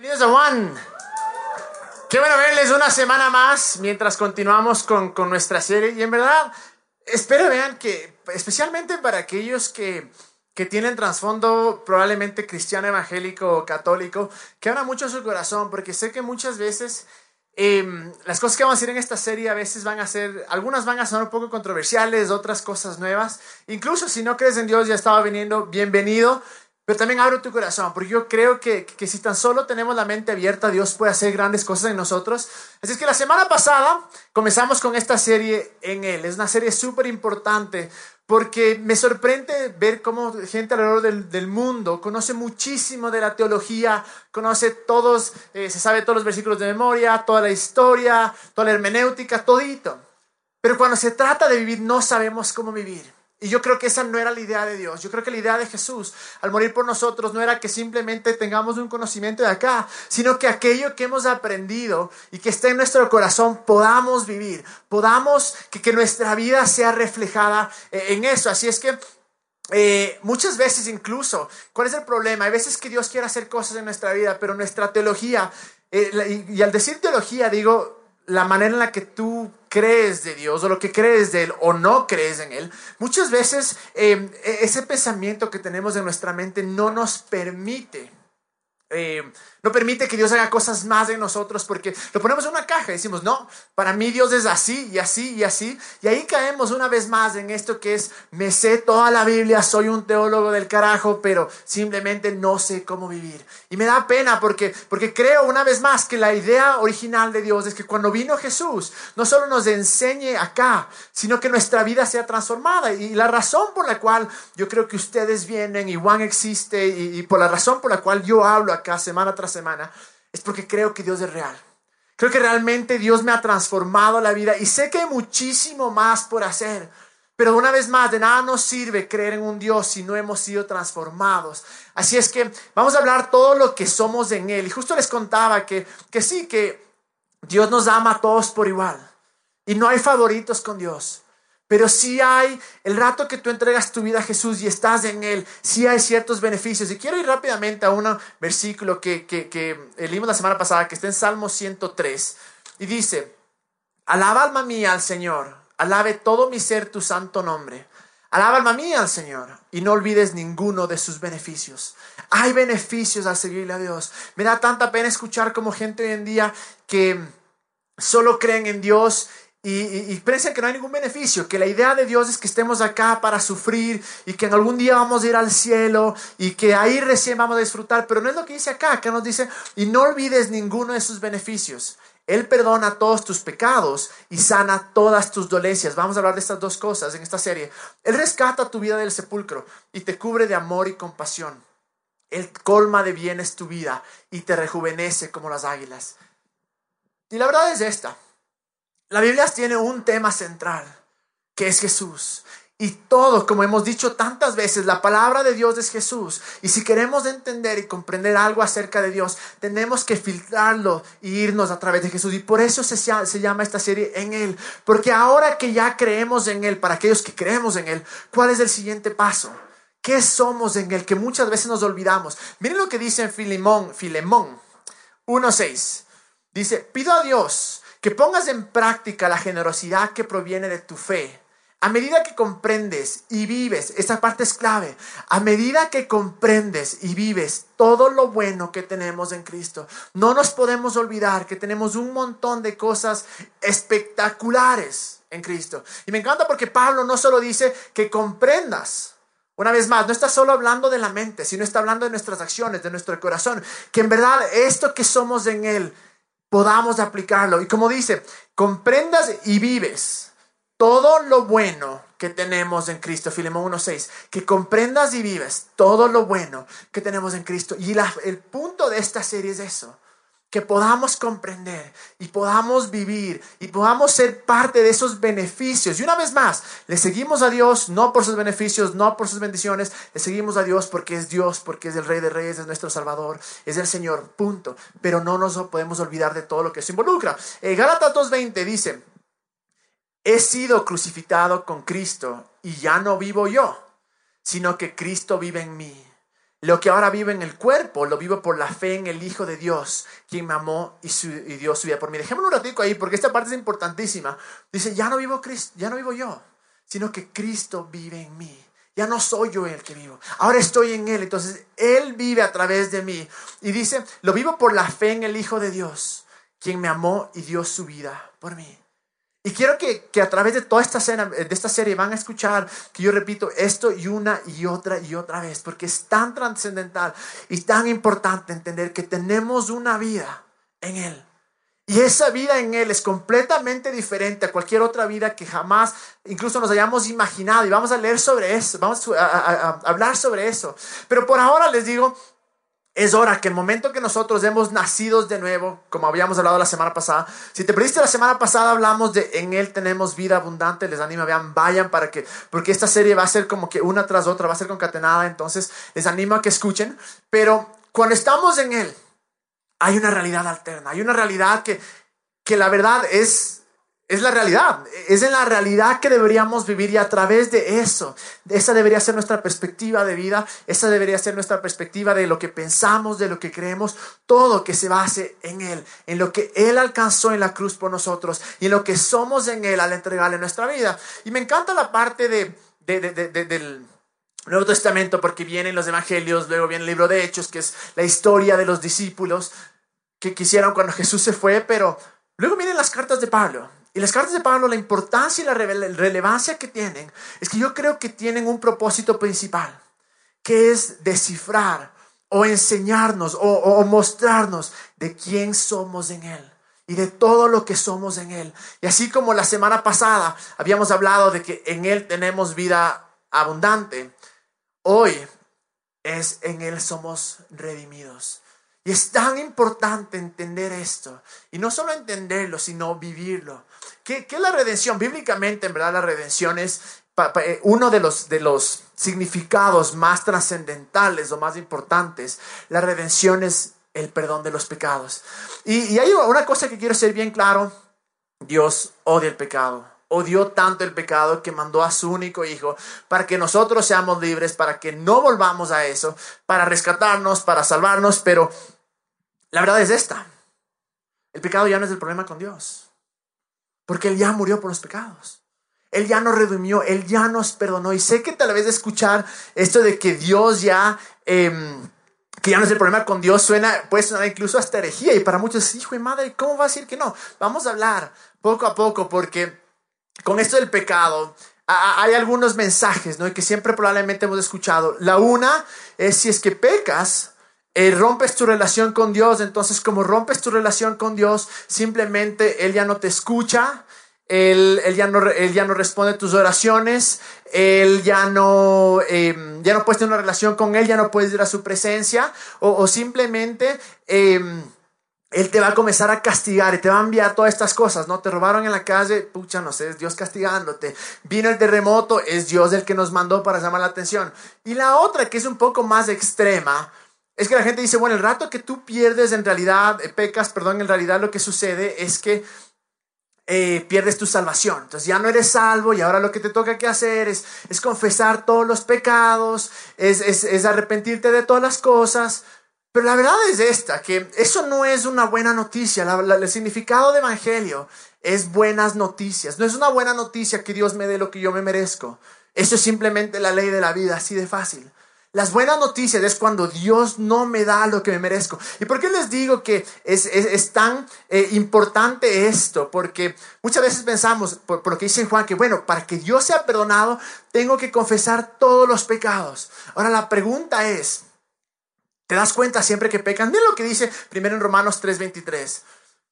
Bienvenidos a Juan. Qué bueno verles una semana más mientras continuamos con, con nuestra serie. Y en verdad, espero vean que, especialmente para aquellos que, que tienen trasfondo probablemente cristiano, evangélico o católico, que abra mucho su corazón, porque sé que muchas veces em, las cosas que vamos a decir en esta serie a veces van a ser, algunas van a sonar un poco controversiales, otras cosas nuevas. Incluso si no crees en Dios, ya estaba viniendo, bienvenido. Pero también abro tu corazón, porque yo creo que, que, si tan solo tenemos la mente abierta, Dios puede hacer grandes cosas en nosotros. Así es que la semana pasada comenzamos con esta serie en Él. Es una serie súper importante, porque me sorprende ver cómo gente alrededor del, del, mundo conoce muchísimo de la teología, conoce todos, eh, se sabe todos los versículos de memoria, toda la historia, toda la hermenéutica, todito. Pero cuando se trata de vivir, no sabemos cómo vivir. Y yo creo que esa no era la idea de Dios. Yo creo que la idea de Jesús al morir por nosotros no era que simplemente tengamos un conocimiento de acá, sino que aquello que hemos aprendido y que está en nuestro corazón podamos vivir, podamos que, que nuestra vida sea reflejada eh, en eso. Así es que eh, muchas veces incluso, ¿cuál es el problema? Hay veces que Dios quiere hacer cosas en nuestra vida, pero nuestra teología, eh, y, y al decir teología digo la manera en la que tú crees de Dios o lo que crees de Él o no crees en Él, muchas veces eh, ese pensamiento que tenemos en nuestra mente no nos permite eh, no permite que Dios haga cosas más de nosotros porque lo ponemos en una caja y decimos, no, para mí Dios es así y así y así. Y ahí caemos una vez más en esto que es, me sé toda la Biblia, soy un teólogo del carajo, pero simplemente no sé cómo vivir. Y me da pena porque, porque creo una vez más que la idea original de Dios es que cuando vino Jesús, no solo nos enseñe acá, sino que nuestra vida sea transformada. Y la razón por la cual yo creo que ustedes vienen y Juan existe y, y por la razón por la cual yo hablo acá semana tras semana, es porque creo que Dios es real. Creo que realmente Dios me ha transformado la vida y sé que hay muchísimo más por hacer. Pero una vez más, de nada nos sirve creer en un Dios si no hemos sido transformados. Así es que vamos a hablar todo lo que somos en Él. Y justo les contaba que, que sí, que Dios nos ama a todos por igual. Y no hay favoritos con Dios. Pero sí hay, el rato que tú entregas tu vida a Jesús y estás en Él, sí hay ciertos beneficios. Y quiero ir rápidamente a un versículo que, que leímos la semana pasada, que está en Salmo 103. Y dice, alaba alma mía al Señor, alabe todo mi ser tu santo nombre. Alaba alma mía al Señor y no olvides ninguno de sus beneficios. Hay beneficios al seguirle a Dios. Me da tanta pena escuchar como gente hoy en día que solo creen en Dios y, y, piensen que no hay ningún beneficio, que la idea de Dios es que estemos acá para sufrir y que en algún día vamos a ir al cielo y que ahí recién vamos a disfrutar, pero no es lo que dice acá, acá nos dice, y no olvides ninguno de sus beneficios. Él perdona todos tus pecados y sana todas tus dolencias. Vamos a hablar de estas dos cosas en esta serie. Él rescata tu vida del sepulcro y te cubre de amor y compasión. Él colma de bienes tu vida y te rejuvenece como las águilas. Y la verdad es esta. La Biblia tiene un tema central, que es Jesús. Y todo, como hemos dicho tantas veces, la palabra de Dios es Jesús. Y si queremos entender y comprender algo acerca de Dios, tenemos que filtrarlo e irnos a través de Jesús. Y por eso se, se llama esta serie en Él. Porque ahora que ya creemos en Él, para aquellos que creemos en Él, ¿cuál es el siguiente paso? ¿Qué somos en Él? Que muchas veces nos olvidamos. Miren lo que dice en Filemón, Filemón 1.6. Dice, pido a Dios que pongas en práctica la generosidad que proviene de tu fe. A medida que comprendes y vives, esa parte es clave, a medida que comprendes y vives todo lo bueno que tenemos en Cristo, no nos podemos olvidar que tenemos un montón de cosas espectaculares en Cristo. Y me encanta porque Pablo no solo dice que comprendas, una vez más, no está solo hablando de la mente, sino está hablando de nuestras acciones, de nuestro corazón, que en verdad esto que somos en Él, podamos aplicarlo. Y como dice, comprendas y vives todo lo bueno que tenemos en Cristo. Filemón 1.6. Que comprendas y vives todo lo bueno que tenemos en Cristo. Y el punto de esta serie es eso que podamos comprender y podamos vivir y podamos ser parte de esos beneficios. Y una vez más, le seguimos a Dios no por sus beneficios, no por sus bendiciones, le seguimos a Dios porque es Dios, porque es el Rey de Reyes, es nuestro Salvador, es el Señor, punto. Pero no nos podemos olvidar de todo lo que se involucra. Eh, Gálatas 2.20 dice, he sido crucificado con Cristo y ya no vivo yo, sino que Cristo vive en mí. Lo que ahora vivo en el cuerpo, lo vivo por la fe en el Hijo de Dios, quien me amó y, dio su vida por mí. Dejémoslo un ratico ahí, porque esta parte es importantísima. Dice, ya no vivo Cristo, ya no vivo yo, sino que Cristo vive en mí. Ya no soy yo el que vivo. Ahora estoy en Él. Entonces Él vive a través de mí. Y dice, lo vivo por la fe en el Hijo de Dios, quien me amó y dio su vida por mí. Y quiero que, a través de toda esta, de esta serie van a escuchar que yo repito esto y una y otra y otra vez, porque es tan trascendental y tan importante entender que tenemos una vida en Él. Y esa vida en Él es completamente diferente a cualquier otra vida que jamás incluso nos hayamos imaginado. Y vamos a leer sobre eso, vamos a hablar sobre eso. Pero por ahora les digo, es hora que el momento que nosotros hemos nacido de nuevo, como habíamos hablado la semana pasada, si te perdiste la semana pasada hablamos de en Él tenemos vida abundante, les animo, vean, vayan para que, porque esta serie va a ser como que una tras otra, va a ser concatenada, entonces les animo a que escuchen, pero cuando estamos en Él, hay una realidad alterna, hay una realidad que, que la verdad es es la realidad, es en la realidad que deberíamos vivir y a través de eso, esa debería ser nuestra perspectiva de vida, esa debería ser nuestra perspectiva de lo que pensamos, de lo que creemos, todo que se base en Él, en lo que Él alcanzó en la cruz por nosotros y en lo que somos en Él al entregarle nuestra vida. Y me encanta la parte de, del Nuevo Testamento porque vienen los evangelios, luego viene el libro de Hechos, que es la historia de los discípulos que quisieron cuando Jesús se fue, pero luego vienen las cartas de Pablo. Y las cartas de Pablo, la importancia y la relevancia que tienen, es que yo creo que tienen un propósito principal, que es descifrar o enseñarnos o, mostrarnos de quién somos en Él y de todo lo que somos en Él. Y así como la semana pasada habíamos hablado de que en Él tenemos vida abundante, hoy es en Él somos redimidos. Y es tan importante entender esto. Y no solo entenderlo, sino vivirlo. ¿Qué, es la redención? Bíblicamente, en verdad, la redención es eh, uno de los, de los significados más trascendentales o más importantes. La redención es el perdón de los pecados. Y, y hay una cosa que quiero ser bien claro. Dios odia el pecado odió tanto el pecado que mandó a su único hijo para que nosotros seamos libres, para que no volvamos a eso, para rescatarnos, para salvarnos, pero la verdad es esta. El pecado ya no es el problema con Dios. Porque Él ya murió por los pecados. Él ya nos redimió, Él ya nos perdonó. Y sé que tal vez escuchar esto de que Dios ya, em, que ya no es el problema con Dios, suena, puede sonar incluso hasta herejía. Y para muchos, hijo y madre, ¿cómo va a decir que no? Vamos a hablar poco a poco, porque con esto del pecado, hay algunos mensajes, ¿no? Que siempre probablemente hemos escuchado. La una es si es que pecas, eh, rompes tu relación con Dios, entonces como rompes tu relación con Dios, simplemente Él ya no te escucha, Él, él ya, no, él ya no responde tus oraciones, Él ya no, em, ya no puedes tener una relación con Él, ya no puedes ir a su presencia, o, simplemente... Em, él te va a comenzar a castigar y te va a enviar todas estas cosas, ¿no? Te robaron en la calle, pucha, no sé, es Dios castigándote. Vino el terremoto, es Dios el que nos mandó para llamar la atención. Y la otra, que es un poco más extrema, es que la gente dice, bueno, el rato que tú pierdes en realidad, eh, pecas, perdón, en realidad lo que sucede es que eh, pierdes tu salvación. Entonces ya no eres salvo y ahora lo que te toca que hacer es, es confesar todos los pecados, es, es, arrepentirte de todas las cosas. Pero la verdad es esta, que eso no es una buena noticia. el significado de evangelio es buenas noticias. No es una buena noticia que Dios me dé lo que yo me merezco. Eso es simplemente la ley de la vida, así de fácil. Las buenas noticias es cuando Dios no me da lo que me merezco. ¿Y por qué les digo que es, tan eh, importante esto? Porque muchas veces pensamos, por, lo que dice Juan, que bueno, para que Dios sea perdonado, tengo que confesar todos los pecados. Ahora la pregunta es, ¿te das cuenta siempre que pecan? Miren lo que dice primero en Romanos 3:23.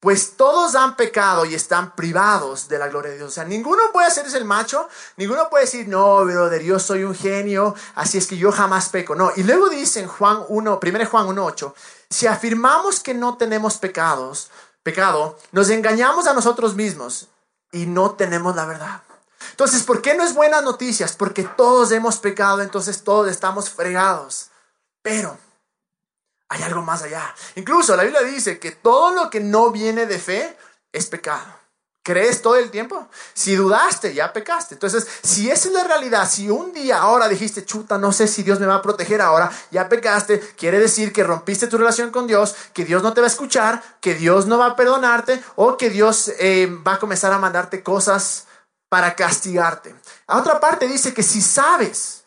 Pues todos han pecado y están privados de la gloria de Dios. O sea, ninguno puede hacerse el macho, ninguno puede decir, no, de Dios soy un genio, así es que yo jamás peco. No, y luego dice en Juan 1, 1 Juan 1.8, si afirmamos que no tenemos pecados, pecado, nos engañamos a nosotros mismos y no tenemos la verdad. Entonces, ¿por qué no es buenas noticias? Porque todos hemos pecado, entonces todos estamos fregados. Pero hay algo más allá. Incluso la Biblia dice que todo lo que no viene de fe es pecado. ¿Crees todo el tiempo? Si dudaste, ya pecaste. Entonces, si esa es la realidad, si un día ahora dijiste, chuta, no sé si Dios me va a proteger ahora, ya pecaste, quiere decir que rompiste tu relación con Dios, que Dios no te va a escuchar, que Dios no va a perdonarte o que Dios eh, va a comenzar a mandarte cosas para castigarte. A otra parte dice que si sabes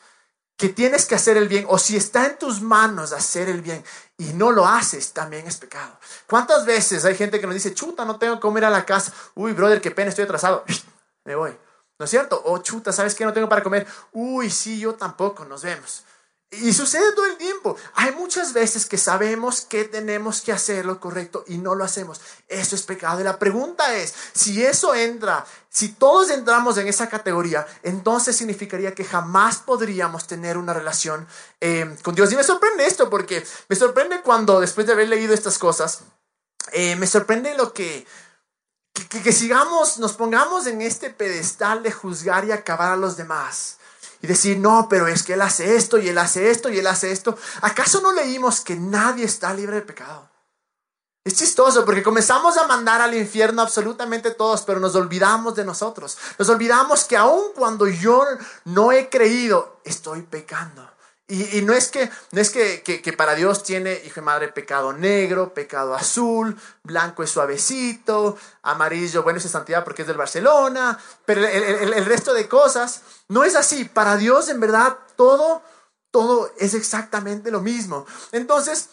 que tienes que hacer el bien o si está en tus manos hacer el bien y no lo haces, también es pecado. ¿Cuántas veces hay gente que nos dice, chuta, no tengo que ir a la casa? Uy, brother, qué pena, estoy atrasado. Me voy. ¿No es cierto? O chuta, ¿sabes qué? No tengo para comer. Uy, sí, yo tampoco, nos vemos. Y sucede todo el tiempo. Hay muchas veces que sabemos que tenemos que hacer lo correcto y no lo hacemos. Eso es pecado. Y la pregunta es, si eso entra, si todos entramos en esa categoría, entonces significaría que jamás podríamos tener una relación eh, con Dios. Y me sorprende esto porque me sorprende cuando después de haber leído estas cosas, eh, me sorprende lo que, que, que sigamos, nos pongamos en este pedestal de juzgar y acabar a los demás y decir, no, pero es que Él hace esto y Él hace esto y Él hace esto. ¿Acaso no leímos que nadie está libre de pecado? Es chistoso porque comenzamos a mandar al infierno absolutamente todos, pero nos olvidamos de nosotros. Nos olvidamos que aun cuando yo no he creído, estoy pecando. Y, no es, que, no es que, que, para Dios tiene, hijo y madre, pecado negro, pecado azul, blanco es suavecito, amarillo, bueno, es santidad porque es del Barcelona, pero el, el, resto de cosas no es así. Para Dios, en verdad, todo, todo es exactamente lo mismo. Entonces,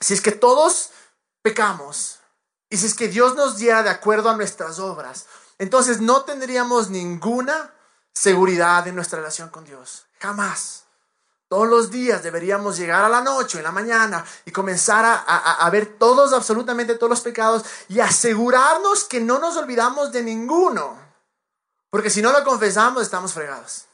si es que todos pecamos y si es que Dios nos diera de acuerdo a nuestras obras, entonces no tendríamos ninguna seguridad en nuestra relación con Dios. Jamás. Todos los días deberíamos llegar a la noche, en la mañana, y comenzar a, ver todos, absolutamente todos los pecados y asegurarnos que no nos olvidamos de ninguno. Porque si no lo confesamos, estamos fregados.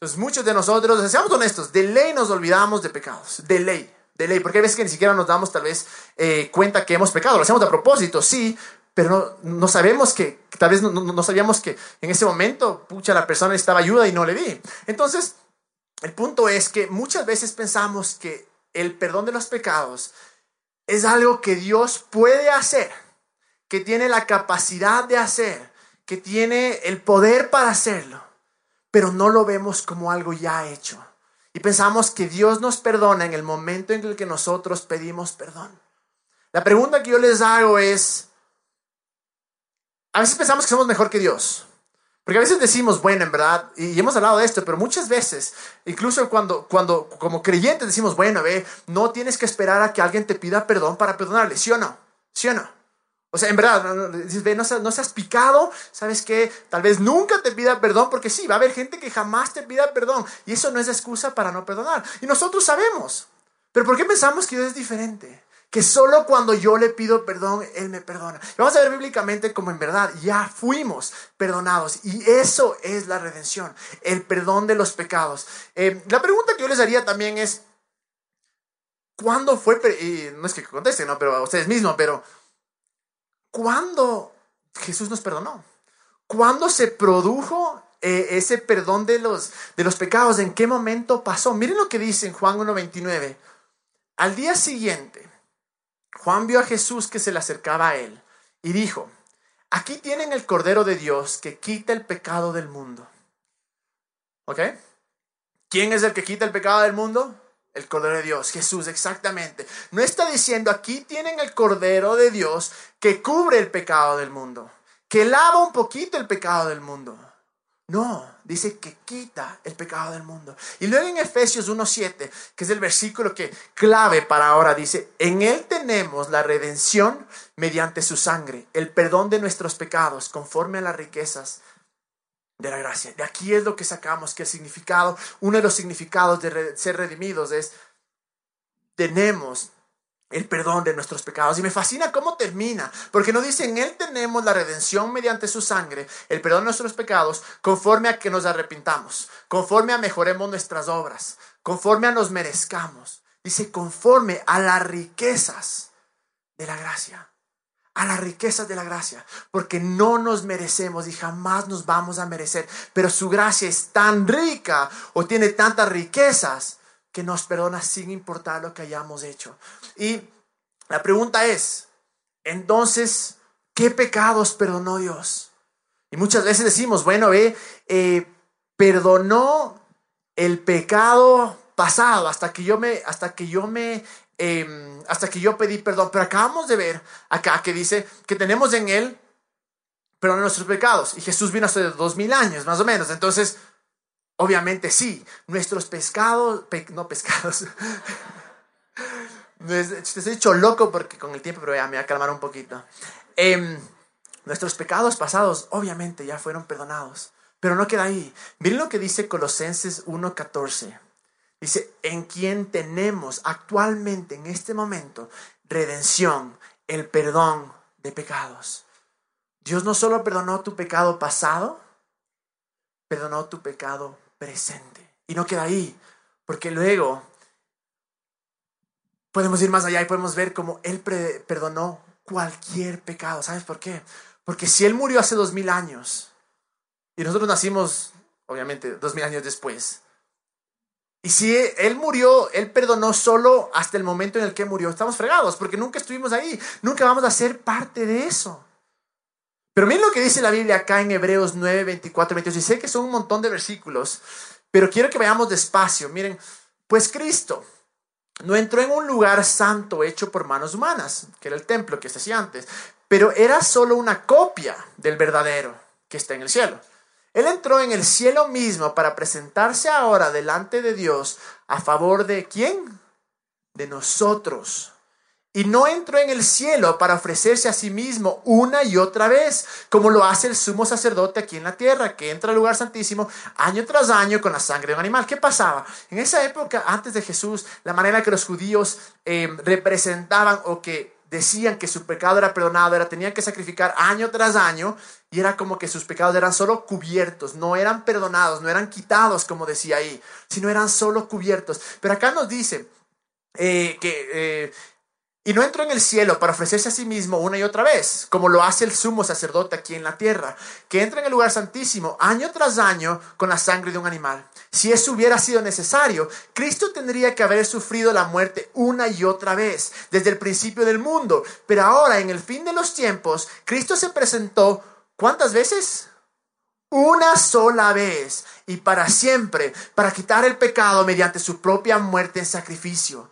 Entonces, muchos de nosotros, seamos honestos, de ley nos olvidamos de pecados, de ley, de ley, porque hay veces que ni siquiera nos damos tal vez eh, cuenta que hemos pecado, lo hacemos a propósito, sí, pero no, sabemos que, tal vez no, no, sabíamos que en ese momento, pucha, la persona necesitaba ayuda y no le di. Entonces, el punto es que muchas veces pensamos que el perdón de los pecados es algo que Dios puede hacer, que tiene la capacidad de hacer, que tiene el poder para hacerlo, pero no lo vemos como algo ya hecho. Y pensamos que Dios nos perdona en el momento en el que nosotros pedimos perdón. La pregunta que yo les hago es, a veces pensamos que somos mejor que Dios. Porque a veces decimos, bueno, en verdad, y hemos hablado de esto, pero muchas veces, incluso cuando, cuando como creyentes decimos, bueno, ve, no tienes que esperar a que alguien te pida perdón para perdonarle, ¿sí o no? ¿Sí o no? O sea, en verdad, ve, no, no seas picado, ¿sabes qué? Tal vez nunca te pida perdón, porque sí, va a haber gente que jamás te pida perdón, y eso no es excusa para no perdonar. Y nosotros sabemos, pero ¿por qué pensamos que Dios es diferente? Que solo cuando yo le pido perdón, Él me perdona. vamos a ver bíblicamente como en verdad ya fuimos perdonados y eso es la redención, el perdón de los pecados. Eh, la pregunta que yo les haría también es, ¿cuándo fue, y no es que contesten, ¿no? pero a ustedes mismos, pero ¿cuándo Jesús nos perdonó? ¿Cuándo se produjo eh, ese perdón de los, de los pecados? ¿En qué momento pasó? Miren lo que dice en Juan 1.29. Al día siguiente, Juan vio a Jesús que se le acercaba a él y dijo, aquí tienen el Cordero de Dios que quita el pecado del mundo. ¿Ok? ¿Quién es el que quita el pecado del mundo? El Cordero de Dios, Jesús, exactamente. No está diciendo, aquí tienen el Cordero de Dios que cubre el pecado del mundo, que lava un poquito el pecado del mundo. No, dice que quita el pecado del mundo. Y luego en Efesios 1.7, que es el versículo que clave para ahora, dice, en Él tenemos la redención mediante su sangre, el perdón de nuestros pecados, conforme a las riquezas de la gracia. De aquí es lo que sacamos, que el significado, uno de los significados de ser redimidos es, tenemos el perdón de nuestros pecados. Y me fascina cómo termina, porque no dice, en Él tenemos la redención mediante su sangre, el perdón de nuestros pecados, conforme a que nos arrepintamos, conforme a mejoremos nuestras obras, conforme a nos merezcamos. Dice, conforme a las riquezas de la gracia, a las riquezas de la gracia, porque no nos merecemos y jamás nos vamos a merecer, pero su gracia es tan rica o tiene tantas riquezas nos perdona sin importar lo que hayamos hecho. Y la pregunta es, entonces, ¿Qué pecados perdonó Dios? Y muchas veces decimos, bueno, ve, eh, perdonó el pecado pasado hasta que yo me, hasta que yo me, em, hasta que yo pedí perdón. Pero acabamos de ver acá que dice que tenemos en él perdón nuestros pecados. Y Jesús vino hace dos mil años, más o menos. Entonces, obviamente sí, nuestros pescados, no pescados. Te he dicho loco porque con el tiempo, pero ya me voy a calmar un poquito. Em, nuestros pecados pasados, obviamente, ya fueron perdonados. Pero no queda ahí. Miren lo que dice Colosenses 1.14. Dice, en quien tenemos actualmente, en este momento, redención, el perdón de pecados. Dios no solo perdonó tu pecado pasado, perdonó tu pecado presente. Y no queda ahí, porque luego podemos ir más allá y podemos ver cómo Él perdonó cualquier pecado. ¿Sabes por qué? Porque si Él murió hace dos mil años y nosotros nacimos, obviamente, dos mil años después, y si Él murió, Él perdonó solo hasta el momento en el que murió, estamos fregados porque nunca estuvimos ahí, nunca vamos a ser parte de eso. Pero miren lo que dice la Biblia acá en Hebreos 9, 24, 22. Y sé que son un montón de versículos, pero quiero que vayamos despacio. Miren, pues Cristo no entró en un lugar santo hecho por manos humanas, que era el templo que se hacía antes, pero era solo una copia del verdadero que está en el cielo. Él entró en el cielo mismo para presentarse ahora delante de Dios a favor de quién? De nosotros y no entró en el cielo para ofrecerse a sí mismo una y otra vez, como lo hace el sumo sacerdote aquí en la tierra, que entra al lugar santísimo año tras año con la sangre de un animal. ¿Qué pasaba? En esa época, antes de Jesús, la manera que los judíos eh, representaban o que decían que su pecado era perdonado, era tenían que sacrificar año tras año y era como que sus pecados eran solo cubiertos, no eran perdonados, no eran quitados como decía ahí, sino eran solo cubiertos. Pero acá nos dice eh, que eh, y no entró en el cielo para ofrecerse a sí mismo una y otra vez, como lo hace el sumo sacerdote aquí en la tierra, que entra en el lugar santísimo año tras año con la sangre de un animal. Si eso hubiera sido necesario, Cristo tendría que haber sufrido la muerte una y otra vez, desde el principio del mundo. Pero ahora, en el fin de los tiempos, Cristo se presentó ¿cuántas veces? Una sola vez y para siempre, para quitar el pecado mediante su propia muerte en sacrificio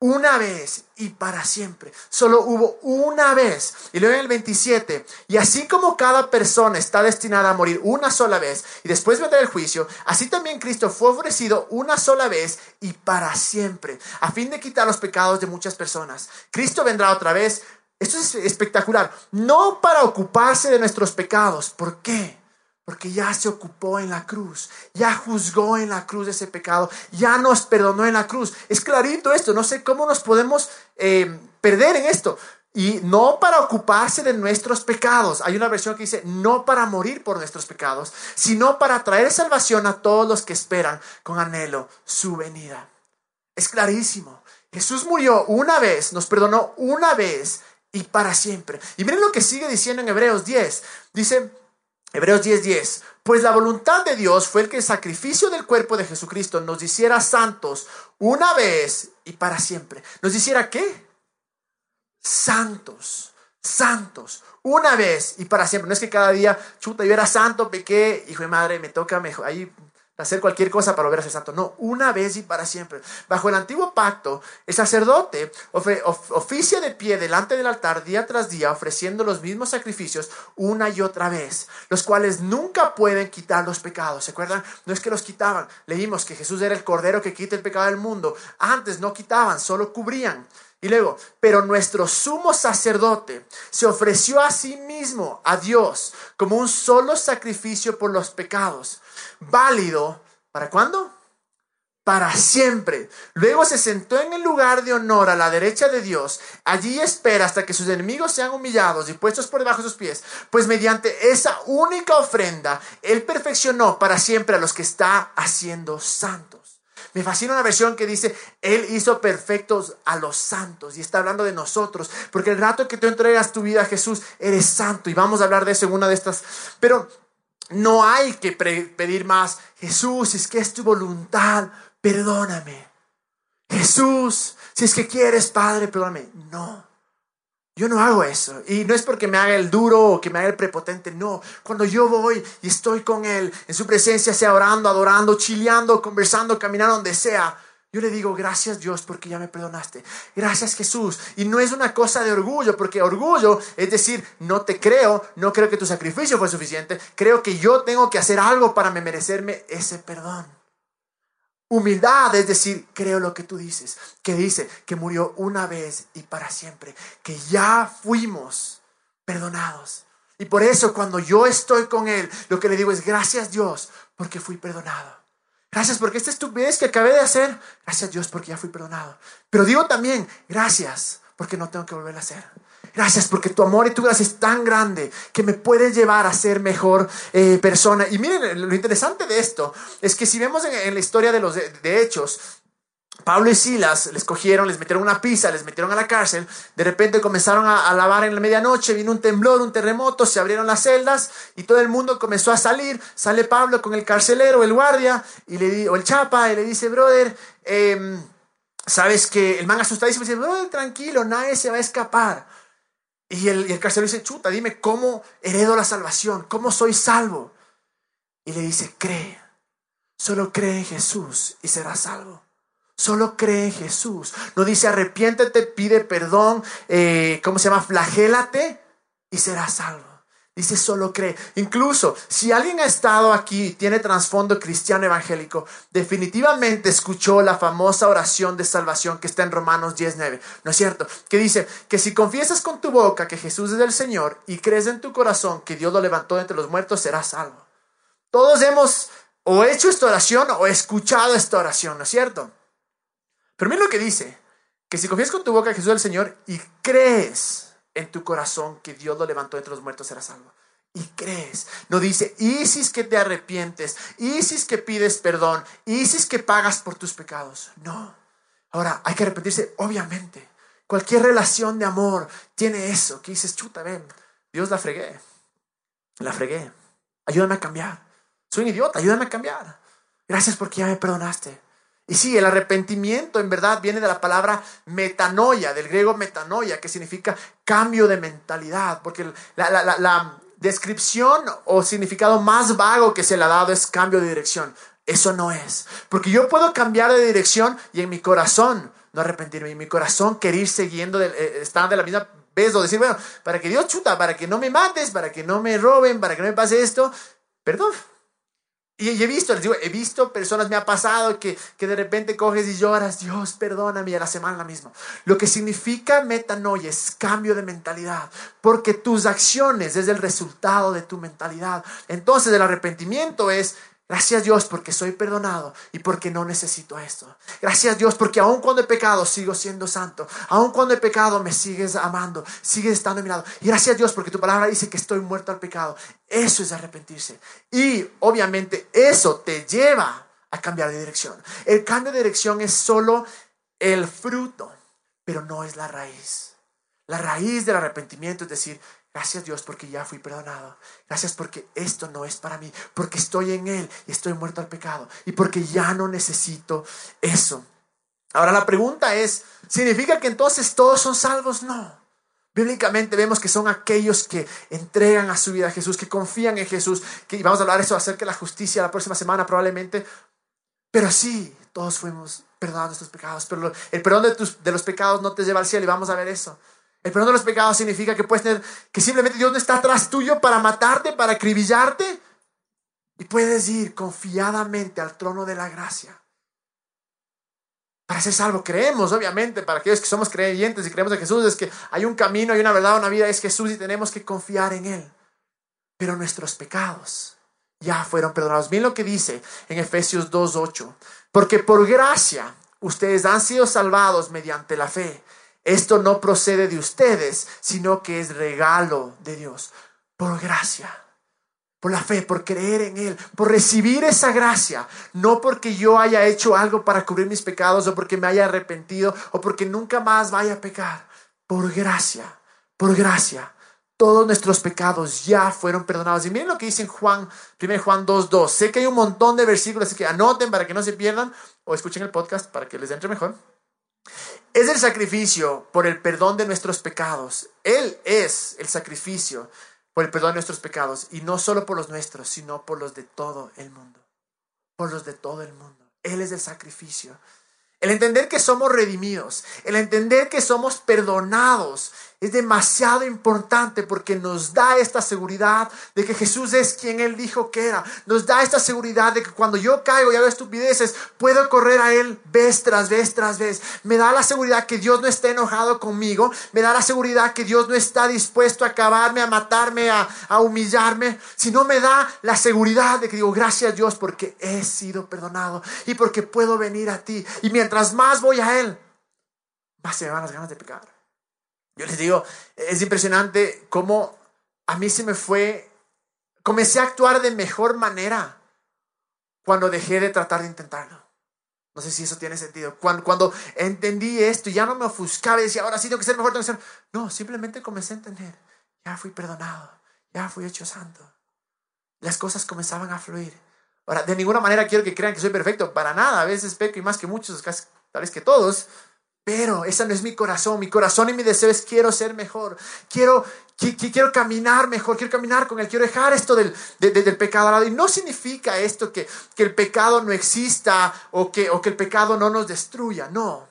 una vez y para siempre. Solo hubo una vez. Y luego en el 27, y así como cada persona está destinada a morir una sola vez y después vendrá el juicio, así también Cristo fue ofrecido una sola vez y para siempre, a fin de quitar los pecados de muchas personas. Cristo vendrá otra vez. Esto es espectacular. No para ocuparse de nuestros pecados. ¿Por qué? Porque ya se ocupó en la cruz, ya juzgó en la cruz ese pecado, ya nos perdonó en la cruz. Es clarito esto, no sé cómo nos podemos eh, perder en esto. Y no para ocuparse de nuestros pecados. Hay una versión que dice, no para morir por nuestros pecados, sino para traer salvación a todos los que esperan con anhelo su venida. Es clarísimo. Jesús murió una vez, nos perdonó una vez y para siempre. Y miren lo que sigue diciendo en Hebreos 10. Dice, Hebreos 10:10. pues la voluntad de Dios fue el que el sacrificio del cuerpo de Jesucristo nos hiciera santos una vez y para siempre. ¿Nos hiciera qué? Santos, santos, una vez y para siempre. No es que cada día, chuta, yo era santo, pequé, hijo de madre, me toca, mejor ahí hacer cualquier cosa para volver a ser santo. No, una vez y para siempre. Bajo el antiguo pacto, el sacerdote oficia de pie delante del altar día tras día, ofreciendo los mismos sacrificios una y otra vez, los cuales nunca pueden quitar los pecados. ¿Se acuerdan? No es que los quitaban. Leímos que Jesús era el cordero que quita el pecado del mundo. Antes no quitaban, solo cubrían. Y luego, pero nuestro sumo sacerdote se ofreció a sí mismo, a Dios, como un solo sacrificio por los pecados válido. ¿Para cuándo? Para siempre. Luego se sentó en el lugar de honor a la derecha de Dios. Allí espera hasta que sus enemigos sean humillados y puestos por debajo de sus pies. Pues mediante esa única ofrenda, Él perfeccionó para siempre a los que está haciendo santos. Me fascina una versión que dice, Él hizo perfectos a los santos. Y está hablando de nosotros. Porque el rato que tú entregas tu vida a Jesús, eres santo. Y vamos a hablar de eso en una de estas. Pero no hay que pedir más. Jesús, si es que es tu voluntad, perdóname. Jesús, si es que quieres, Padre, perdóname. No. Yo no hago eso. Y no es porque me haga el duro o que me haga el prepotente. No. Cuando yo voy y estoy con Él, en su presencia, sea orando, adorando, chileando, conversando, caminando donde sea, yo le digo, gracias Dios porque ya me perdonaste. Gracias Jesús. Y no es una cosa de orgullo, porque orgullo es decir, no te creo, no creo que tu sacrificio fue suficiente, creo que yo tengo que hacer algo para merecerme ese perdón. Humildad es decir, creo lo que tú dices, que dice que murió una vez y para siempre, que ya fuimos perdonados. Y por eso cuando yo estoy con Él, lo que le digo es gracias Dios porque fui perdonado. Gracias porque esta estupidez que acabé de hacer, gracias Dios porque ya fui perdonado. Pero digo también gracias porque no tengo que volver a hacer. Gracias porque tu amor y tu gracia es tan grande que me puede llevar a ser mejor eh, persona. Y miren, lo interesante de esto es que si vemos en, la historia de los de, hechos, Pablo y Silas les cogieron, les metieron una pizza, les metieron a la cárcel, de repente comenzaron a, lavar en la medianoche, vino un temblor, un terremoto, se abrieron las celdas y todo el mundo comenzó a salir. Sale Pablo con el carcelero, el guardia y le, o el chapa y le dice, brother, em, sabes que el man asustadísimo dice, brother, tranquilo, nadie se va a escapar. Y el, y carcelero dice, chuta, dime cómo heredo la salvación, cómo soy salvo. Y le dice, cree, solo cree en Jesús y serás salvo. Solo cree en Jesús. No dice arrepiéntete, pide perdón, eh, ¿cómo se llama? Flagélate y serás salvo. Dice solo cree. Incluso si alguien ha estado aquí tiene trasfondo cristiano evangélico, definitivamente escuchó la famosa oración de salvación que está en Romanos 19. ¿No es cierto? Que dice que si confiesas con tu boca que Jesús es el Señor y crees en tu corazón que Dios lo levantó de entre los muertos, serás salvo. Todos hemos o hecho esta oración o escuchado esta oración, ¿no es cierto? Pero mira lo que dice, que si confiesas con tu boca que Jesús es el Señor y crees en tu corazón que Dios lo levantó entre los muertos, serás salvo. Y crees. No dice, y si es que te arrepientes, y si es que pides perdón, y si es que pagas por tus pecados. No. Ahora, hay que arrepentirse, obviamente. Cualquier relación de amor tiene eso, que dices, chuta, ven, Dios la fregué. La fregué. Ayúdame a cambiar. Soy un idiota, ayúdame a cambiar. Gracias porque ya me perdonaste. Y sí, el arrepentimiento en verdad viene de la palabra metanoia, del griego metanoia, que significa cambio de mentalidad, porque la, descripción o significado más vago que se le ha dado es cambio de dirección. Eso no es, porque yo puedo cambiar de dirección y en mi corazón no arrepentirme, en mi corazón querer ir siguiendo, eh, estar de la misma vez o decir, bueno, para que Dios chuta, para que no me mates, para que no me roben, para que no me pase esto, perdón, y he visto, les digo, he visto personas, me ha pasado que, que de repente coges y lloras, Dios, perdóname, y a la semana la misma. Lo que significa metanoia es cambio de mentalidad, porque tus acciones es el resultado de tu mentalidad. Entonces el arrepentimiento es Gracias Dios porque soy perdonado y porque no necesito esto. Gracias Dios porque aun cuando he pecado sigo siendo santo. Aun cuando he pecado me sigues amando, sigues estando a mi lado. Y gracias Dios porque tu palabra dice que estoy muerto al pecado. Eso es arrepentirse. Y obviamente eso te lleva a cambiar de dirección. El cambio de dirección es solo el fruto, pero no es la raíz. La raíz del arrepentimiento es decir, Gracias Dios porque ya fui perdonado. Gracias porque esto no es para mí, porque estoy en Él y estoy muerto al pecado y porque ya no necesito eso. Ahora la pregunta es, ¿significa que entonces todos son salvos? No. Bíblicamente vemos que son aquellos que entregan a su vida a Jesús, que confían en Jesús, que vamos a hablar eso acerca de la justicia la próxima semana probablemente. Pero sí, todos fuimos perdonados nuestros pecados, pero el perdón de, tus, de los pecados no te lleva al cielo y vamos a ver eso. El perdón de los pecados significa que puedes tener, que simplemente Dios no está atrás tuyo para matarte, para acribillarte. Y puedes ir confiadamente al trono de la gracia. Para ser salvo, creemos, obviamente, para aquellos que somos creyentes y creemos en Jesús, es que hay un camino, hay una verdad, una vida, es Jesús y tenemos que confiar en Él. Pero nuestros pecados ya fueron perdonados. Miren lo que dice en Efesios 2.8. Porque por gracia ustedes han sido salvados mediante la fe. Esto no procede de ustedes, sino que es regalo de Dios, por gracia, por la fe, por creer en Él, por recibir esa gracia, no porque yo haya hecho algo para cubrir mis pecados o porque me haya arrepentido o porque nunca más vaya a pecar, por gracia, por gracia. Todos nuestros pecados ya fueron perdonados. Y miren lo que dice en Juan, 1 Juan 2.2. Sé que hay un montón de versículos, así que anoten para que no se pierdan o escuchen el podcast para que les entre mejor es el sacrificio por el perdón de nuestros pecados Él es el sacrificio por el perdón de nuestros pecados y no solo por los nuestros, sino por los de todo el mundo. Por los de todo el mundo. Él es el sacrificio. El entender que somos redimidos, el entender que somos perdonados, es demasiado importante porque nos da esta seguridad de que Jesús es quien Él dijo que era. Nos da esta seguridad de que cuando yo caigo y hago estupideces, puedo correr a Él vez tras vez tras vez. Me da la seguridad que Dios no está enojado conmigo. Me da la seguridad que Dios no está dispuesto a acabarme, a matarme, a, a humillarme. Sino me da la seguridad de que digo, gracias Dios porque he sido perdonado y porque puedo venir a ti. Y mientras más voy a Él, más se me van las ganas de pecar. Yo les digo, es impresionante cómo a mí se me fue, comencé a actuar de mejor manera cuando dejé de tratar de intentarlo. No sé si eso tiene sentido. Cuando, entendí esto, ya no me ofuscaba y decía, ahora sí tengo que ser mejor, tengo que ser... No, simplemente comencé a entender. Ya fui perdonado, ya fui hecho santo. Las cosas comenzaban a fluir. Ahora, de ninguna manera quiero que crean que soy perfecto, para nada. A veces peco y más que muchos, casi, tal vez que todos. Pero ese no es mi corazón. Mi corazón y mi deseo es quiero ser mejor. Quiero, quiero caminar mejor. Quiero caminar con Él. Quiero dejar esto del, del pecado al lado. Y no significa esto que, que el pecado no exista o que, o que el pecado no nos destruya. No.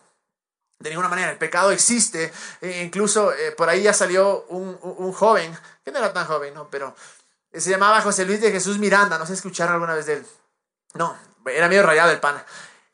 De ninguna manera. El pecado existe. E incluso eh, por ahí ya salió un, un, joven, que no era tan joven, ¿no? Pero se llamaba José Luis de Jesús Miranda. No sé escucharon alguna vez de él. No, era medio rayado el pana.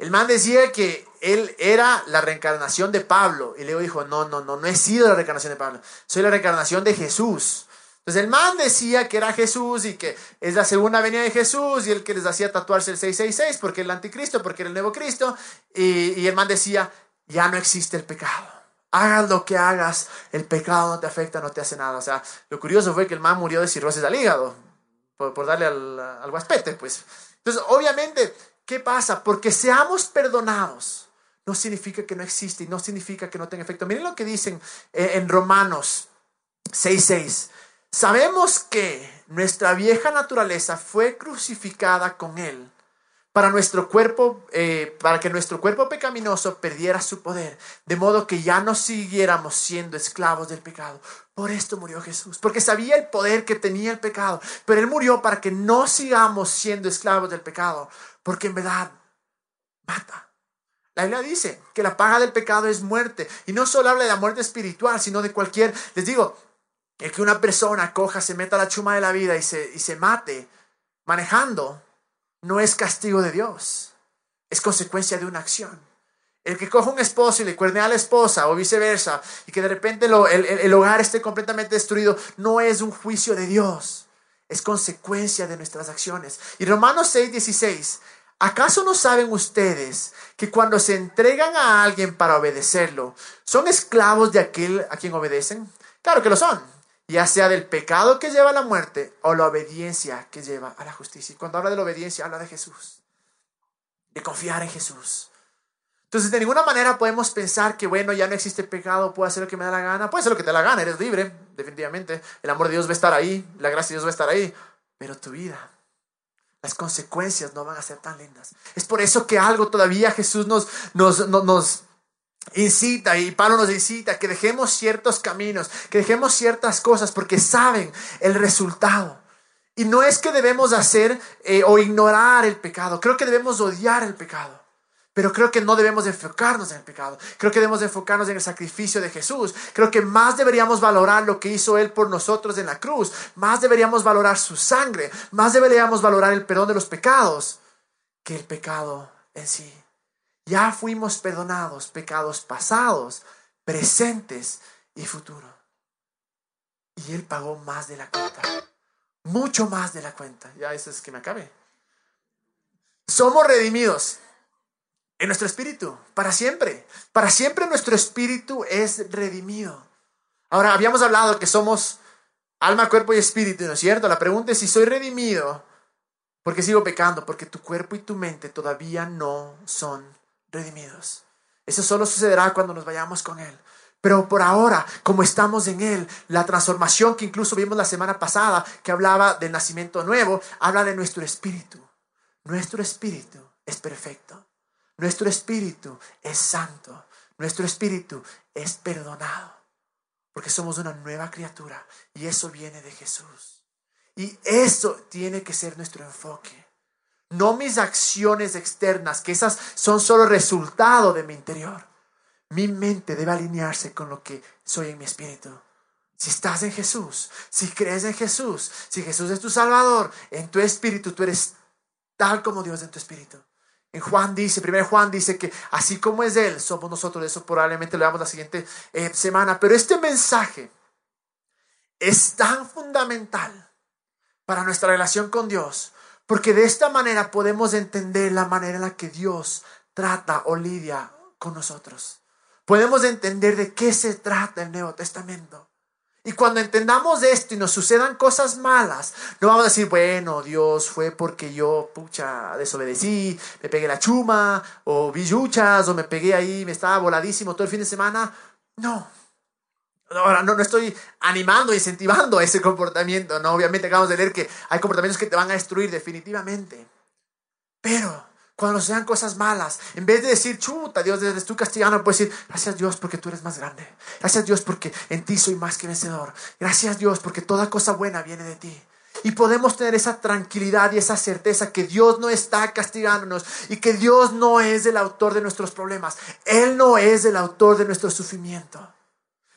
El man decía que él era la reencarnación de Pablo. Y Leo dijo, no, no, no, no he sido la reencarnación de Pablo. Soy la reencarnación de Jesús. Entonces el man decía que era Jesús y que es la segunda venida de Jesús y el que les hacía tatuarse el 666 porque el anticristo, porque era el nuevo Cristo. Y, el man decía, ya no existe el pecado. Hagas lo que hagas, el pecado no te afecta, no te hace nada. O sea, lo curioso fue que el man murió de cirrosis al hígado por, por darle al, al guaspete, pues. Entonces, obviamente, ¿qué pasa? Porque seamos perdonados no significa que no existe y no significa que no tenga efecto. Miren lo que dicen eh, en Romanos 6:6. Sabemos que nuestra vieja naturaleza fue crucificada con él para nuestro cuerpo, eh, para que nuestro cuerpo pecaminoso perdiera su poder, de modo que ya no siguiéramos siendo esclavos del pecado. Por esto murió Jesús, porque sabía el poder que tenía el pecado, pero él murió para que no sigamos siendo esclavos del pecado, porque en verdad mata. La Biblia dice que la paga del pecado es muerte. Y no solo habla de la muerte espiritual, sino de cualquier... Les digo, el que una persona coja, se meta la chuma de la vida y se, y se mate manejando, no es castigo de Dios. Es consecuencia de una acción. El que coja un esposo y le cuerne a la esposa o viceversa y que de repente el, el hogar esté completamente destruido, no es un juicio de Dios. Es consecuencia de nuestras acciones. Y Romanos 6, 16 ¿Acaso no saben ustedes que cuando se entregan a alguien para obedecerlo, son esclavos de aquel a quien obedecen? Claro que lo son, ya sea del pecado que lleva a la muerte o la obediencia que lleva a la justicia. Y cuando habla de la obediencia, habla de Jesús, de confiar en Jesús. Entonces, de ninguna manera podemos pensar que, bueno, ya no existe pecado, puedo hacer lo que me da la gana, puede hacer lo que te da la gana, eres libre, definitivamente. El amor de Dios va a estar ahí, la gracia de Dios va a estar ahí, pero tu vida las consecuencias no van a ser tan lindas. Es por eso que algo todavía Jesús nos, nos, nos, incita y Pablo nos incita que dejemos ciertos caminos, que dejemos ciertas cosas porque saben el resultado. Y no es que debemos hacer eh, o ignorar el pecado, creo que debemos odiar el pecado. Pero creo que no debemos enfocarnos en el pecado. Creo que debemos enfocarnos en el sacrificio de Jesús. Creo que más deberíamos valorar lo que hizo Él por nosotros en la cruz. Más deberíamos valorar su sangre. Más deberíamos valorar el perdón de los pecados que el pecado en sí. Ya fuimos perdonados pecados pasados, presentes y futuros. Y Él pagó más de la cuenta. Mucho más de la cuenta. Ya eso es que me acabe. Somos redimidos en nuestro espíritu, para siempre. Para siempre nuestro espíritu es redimido. Ahora, habíamos hablado que somos alma, cuerpo y espíritu, ¿no es cierto? La pregunta es si soy redimido, ¿por qué sigo pecando? Porque tu cuerpo y tu mente todavía no son redimidos. Eso solo sucederá cuando nos vayamos con Él. Pero por ahora, como estamos en Él, la transformación que incluso vimos la semana pasada, que hablaba del nacimiento nuevo, habla de nuestro espíritu. Nuestro espíritu es perfecto. Nuestro espíritu es santo. Nuestro espíritu es perdonado. Porque somos una nueva criatura y eso viene de Jesús. Y eso tiene que ser nuestro enfoque. No mis acciones externas, que esas son solo resultado de mi interior. Mi mente debe alinearse con lo que soy en mi espíritu. Si estás en Jesús, si crees en Jesús, si Jesús es tu Salvador, en tu espíritu tú eres tal como Dios en tu espíritu. En Juan dice, primero Juan dice que así como es Él, somos nosotros. Eso probablemente lo veamos la siguiente eh, semana. Pero este mensaje es tan fundamental para nuestra relación con Dios, porque de esta manera podemos entender la manera en la que Dios trata o lidia con nosotros. Podemos entender de qué se trata el Nuevo Testamento. Y cuando entendamos esto y nos sucedan cosas malas, no vamos a decir, bueno, Dios fue porque yo, pucha, desobedecí, me pegué la chuma, o vi yuchas, o me pegué ahí, me estaba voladísimo todo el fin de semana. No. Ahora, no, no estoy animando, incentivando ese comportamiento, ¿no? Obviamente acabamos de leer que hay comportamientos que te van a destruir definitivamente. Pero cuando sean cosas malas, en vez de decir, chuta, Dios, eres tú castigando, puedes decir, gracias Dios porque tú eres más grande. Gracias Dios porque en ti soy más que vencedor. Gracias Dios porque toda cosa buena viene de ti. Y podemos tener esa tranquilidad y esa certeza que Dios no está castigándonos y que Dios no es el autor de nuestros problemas. Él no es el autor de nuestro sufrimiento.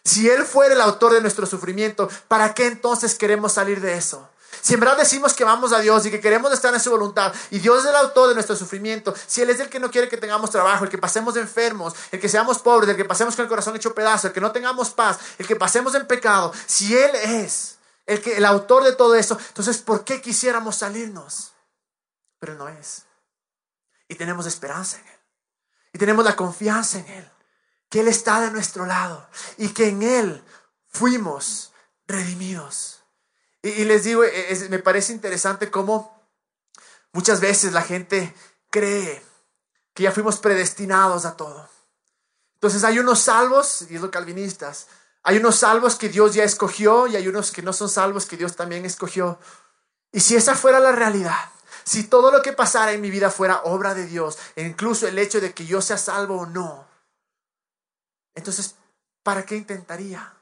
Si Él fuera el autor de nuestro sufrimiento, ¿para qué entonces queremos salir de eso? Si en verdad decimos que vamos a Dios y que queremos estar en su voluntad y Dios es el autor de nuestro sufrimiento, si Él es el que no quiere que tengamos trabajo, el que pasemos enfermos, el que seamos pobres, el que pasemos con el corazón hecho pedazo, el que no tengamos paz, el que pasemos en pecado, si Él es el, que, el autor de todo eso, entonces ¿por qué quisiéramos salirnos? Pero no es. Y tenemos esperanza en Él. Y tenemos la confianza en Él. Que Él está de nuestro lado y que en Él fuimos redimidos. Y, les digo, e, me parece interesante cómo muchas veces la gente cree que ya fuimos predestinados a todo. Entonces hay unos salvos, y es lo calvinistas, hay unos salvos que Dios ya escogió y hay unos que no son salvos que Dios también escogió. Y si esa fuera la realidad, si todo lo que pasara en mi vida fuera obra de Dios, e incluso el hecho de que yo sea salvo o no, entonces, ¿para qué intentaría?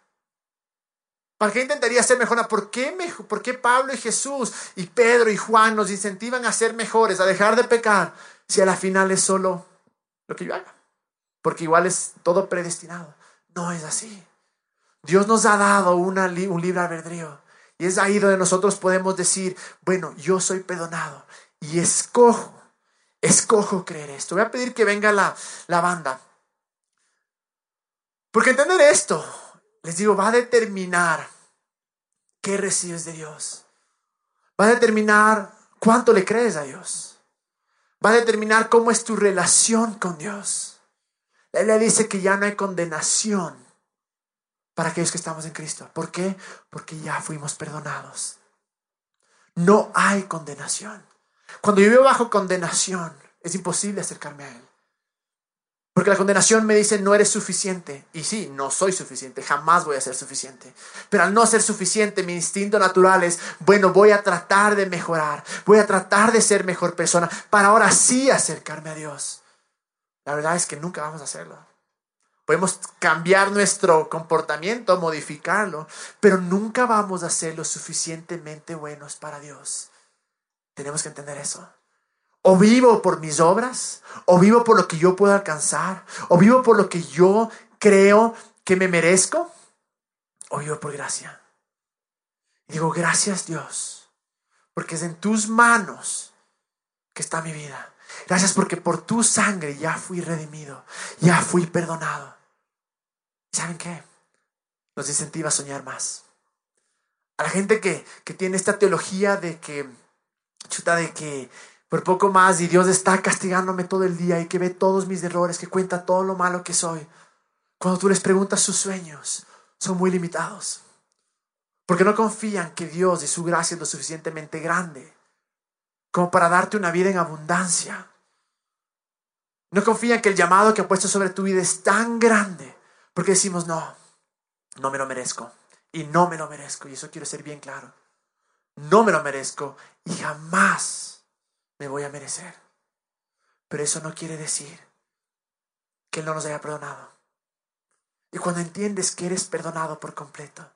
¿Para qué intentaría ser mejor? ¿Por qué, ¿Por qué Pablo y Jesús y Pedro y Juan nos incentivan a ser mejores, a dejar de pecar, si a la final es solo lo que yo haga? Porque igual es todo predestinado. No es así. Dios nos ha dado un libre albedrío. Y es ahí donde nosotros podemos decir, bueno, yo soy perdonado y escojo, escojo creer esto. Voy a pedir que venga la, la banda. Porque entender esto, les digo, va a determinar qué recibes de Dios. Va a determinar cuánto le crees a Dios. Va a determinar cómo es tu relación con Dios. La Biblia dice que ya no hay condenación para aquellos que estamos en Cristo. ¿Por qué? Porque ya fuimos perdonados. No hay condenación. Cuando yo vivo bajo condenación, es imposible acercarme a Él. Porque la condenación me dice, no eres suficiente. Y sí, no soy suficiente, jamás voy a ser suficiente. Pero al no ser suficiente, mi instinto natural es, bueno, voy a tratar de mejorar, voy a tratar de ser mejor persona para ahora sí acercarme a Dios. La verdad es que nunca vamos a hacerlo. Podemos cambiar nuestro comportamiento, modificarlo, pero nunca vamos a ser lo suficientemente buenos para Dios. Tenemos que entender eso. O vivo por mis obras, o vivo por lo que yo puedo alcanzar, o vivo por lo que yo creo que me merezco, o vivo por gracia. Y digo, gracias Dios, porque es en tus manos que está mi vida. Gracias porque por tu sangre ya fui redimido, ya fui perdonado. ¿Saben qué? Nos incentiva a soñar más. A la gente que, que tiene esta teología de que, chuta, de que por poco más y Dios está castigándome todo el día y que ve todos mis errores, que cuenta todo lo malo que soy. Cuando tú les preguntas sus sueños, son muy limitados. Porque no confían que Dios y su gracia es lo suficientemente grande como para darte una vida en abundancia. No confían que el llamado que ha puesto sobre tu vida es tan grande. Porque decimos, no, no me lo merezco. Y no me lo merezco. Y eso quiero ser bien claro. No me lo merezco. Y jamás me voy a merecer. Pero eso no quiere decir que Él no nos haya perdonado. Y cuando entiendes que eres perdonado por completo,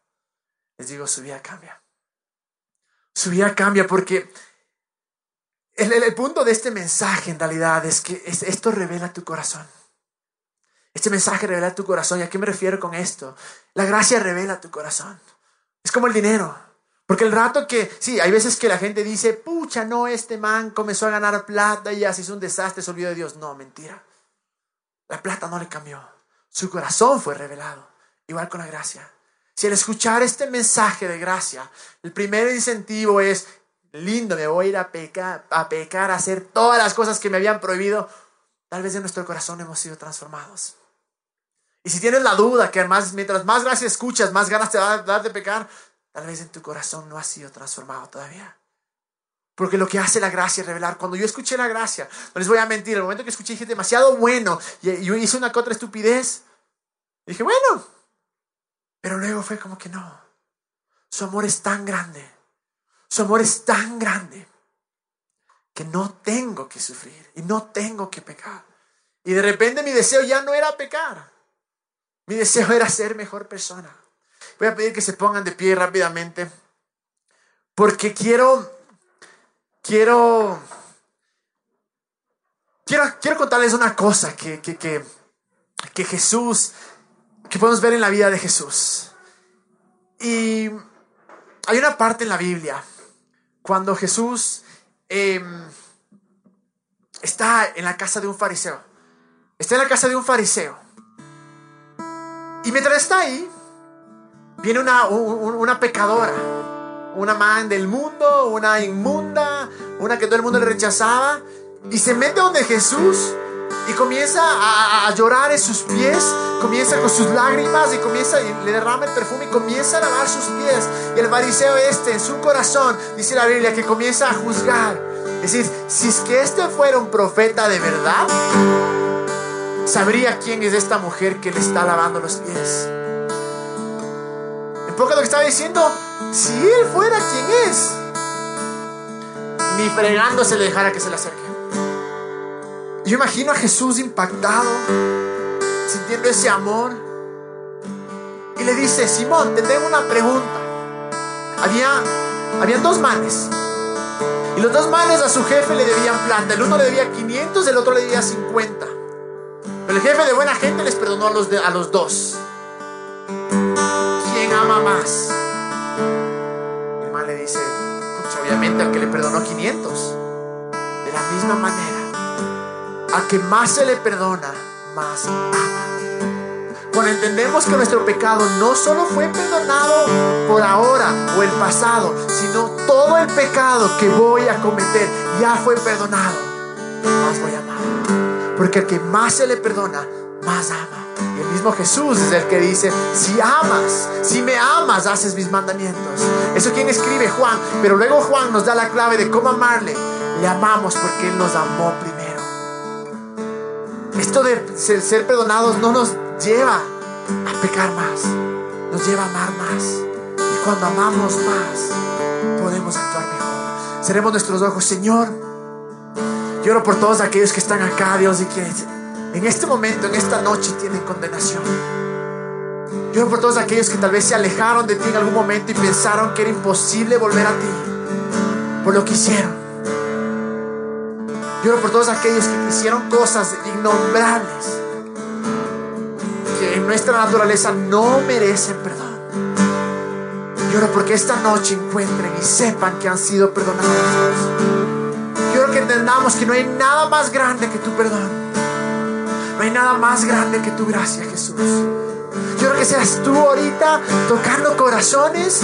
les digo, su vida cambia. Su vida cambia porque el, punto de este mensaje en realidad es que esto revela tu corazón. Este mensaje revela tu corazón. ¿Y a qué me refiero con esto? La gracia revela tu corazón. Es como el dinero. Porque el rato que, sí, hay veces que la gente dice, pucha, no, este man comenzó a ganar plata y se hizo un desastre, se olvidó de Dios. No, mentira. La plata no le cambió. Su corazón fue revelado. Igual con la gracia. Si al escuchar este mensaje de gracia, el primer incentivo es, lindo, me voy a ir a pecar, a pecar, a hacer todas las cosas que me habían prohibido, tal vez en nuestro corazón hemos sido transformados. Y si tienes la duda que mientras más gracia escuchas, más ganas te va a dar de pecar, Tal vez en tu corazón no ha sido transformado todavía. Porque lo que hace la gracia es revelar. Cuando yo escuché la gracia, no les voy a mentir, el momento que escuché dije demasiado bueno y yo hice una que otra estupidez. dije, bueno, pero luego fue como que no. Su amor es tan grande. Su amor es tan grande que no tengo que sufrir y no tengo que pecar. Y de repente mi deseo ya no era pecar. Mi deseo era ser mejor persona. Voy a pedir que se pongan de pie rápidamente. Porque quiero, quiero, quiero, quiero contarles una cosa que, que, que, que Jesús, que podemos ver en la vida de Jesús. Y hay una parte en la Biblia cuando Jesús em, está en la casa de un fariseo. Está en la casa de un fariseo. Y mientras está ahí, Viene una, una pecadora, una man del mundo, una inmunda, una que todo el mundo le rechazaba, y se mete donde Jesús y comienza a, llorar en sus pies, comienza con sus lágrimas y comienza y le derrama el perfume y comienza a lavar sus pies. Y el fariseo este en su corazón, dice la Biblia, que comienza a juzgar. Es decir, si es que este fuera un profeta de verdad, sabría quién es esta mujer que le está lavando los pies. Lo que estaba diciendo, si él fuera quien es, ni fregándose le dejara que se le acerque. Yo imagino a Jesús impactado, sintiendo ese amor. Y le dice, Simón, te tengo una pregunta. Había, dos manes. Y los dos manes a su jefe le debían plata. El uno le debía 500, el otro le debía 50. Pero el jefe de buena gente les perdonó a los, a los dos ama más? Mi hermano le dice, obviamente al que le perdonó 500. De la misma manera, al que más se le perdona, más ama. Cuando entendemos que nuestro pecado no solo fue perdonado por ahora o el pasado, sino todo el pecado que voy a cometer ya fue perdonado, más voy a amar. Porque el que más se le perdona, más ama. Y el mismo Jesús es el que dice, si amas, si me amas, haces mis mandamientos. Eso quien escribe Juan, pero luego Juan nos da la clave de cómo amarle. Le amamos porque Él nos amó primero. Esto de ser, perdonados no nos lleva a pecar más, nos lleva a amar más. Y cuando amamos más, podemos actuar mejor. Seremos nuestros ojos, Señor. Lloro por todos aquellos que están acá, Dios, y que en este momento, en esta noche, tienen condenación. Yo por todos aquellos que tal vez se alejaron de ti en algún momento y pensaron que era imposible volver a ti por lo que hicieron. Lloro por todos aquellos que hicieron cosas innombrables que en nuestra naturaleza no merecen perdón. Lloro porque esta noche encuentren y sepan que han sido perdonados. Quiero que entendamos que no hay nada más grande que tu perdón. No hay nada más grande que tu gracia, Jesús. Yo quiero que seas tú ahorita tocando corazones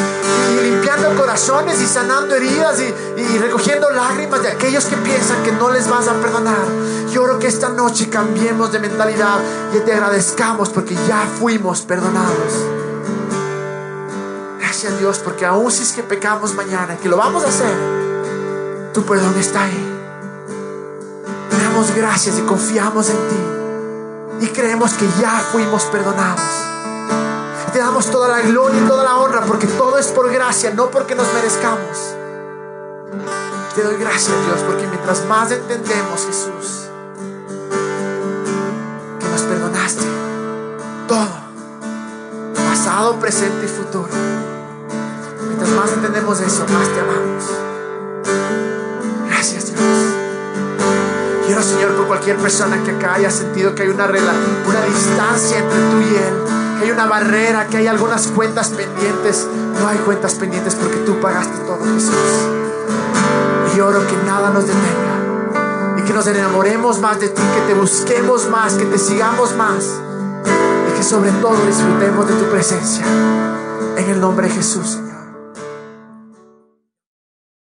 y limpiando corazones y sanando heridas y, recogiendo lágrimas de aquellos que piensan que no les vas a perdonar. Yo quiero que esta noche cambiemos de mentalidad y te agradezcamos porque ya fuimos perdonados. Gracias Dios porque aún si es que pecamos mañana, que lo vamos a hacer, tu perdón está ahí. Damos gracias y confiamos en ti y creemos que ya fuimos perdonados. Te damos toda la gloria y toda la honra porque todo es por gracia, no porque nos merezcamos. Te doy gracias Dios porque mientras más entendemos Jesús que nos perdonaste todo, pasado, presente y futuro. Mientras más entendemos eso, más te amamos. Gracias Dios. Señor por cualquier persona que acá haya sentido que hay una, una distancia entre tú y Él que hay una barrera, que hay algunas cuentas pendientes. No hay cuentas pendientes porque tú pagaste todo, Jesús. Y oro que nada nos detenga y que nos enamoremos más de ti, que te busquemos más, que te sigamos más y que sobre todo disfrutemos de tu presencia. En el nombre de Jesús, Señor.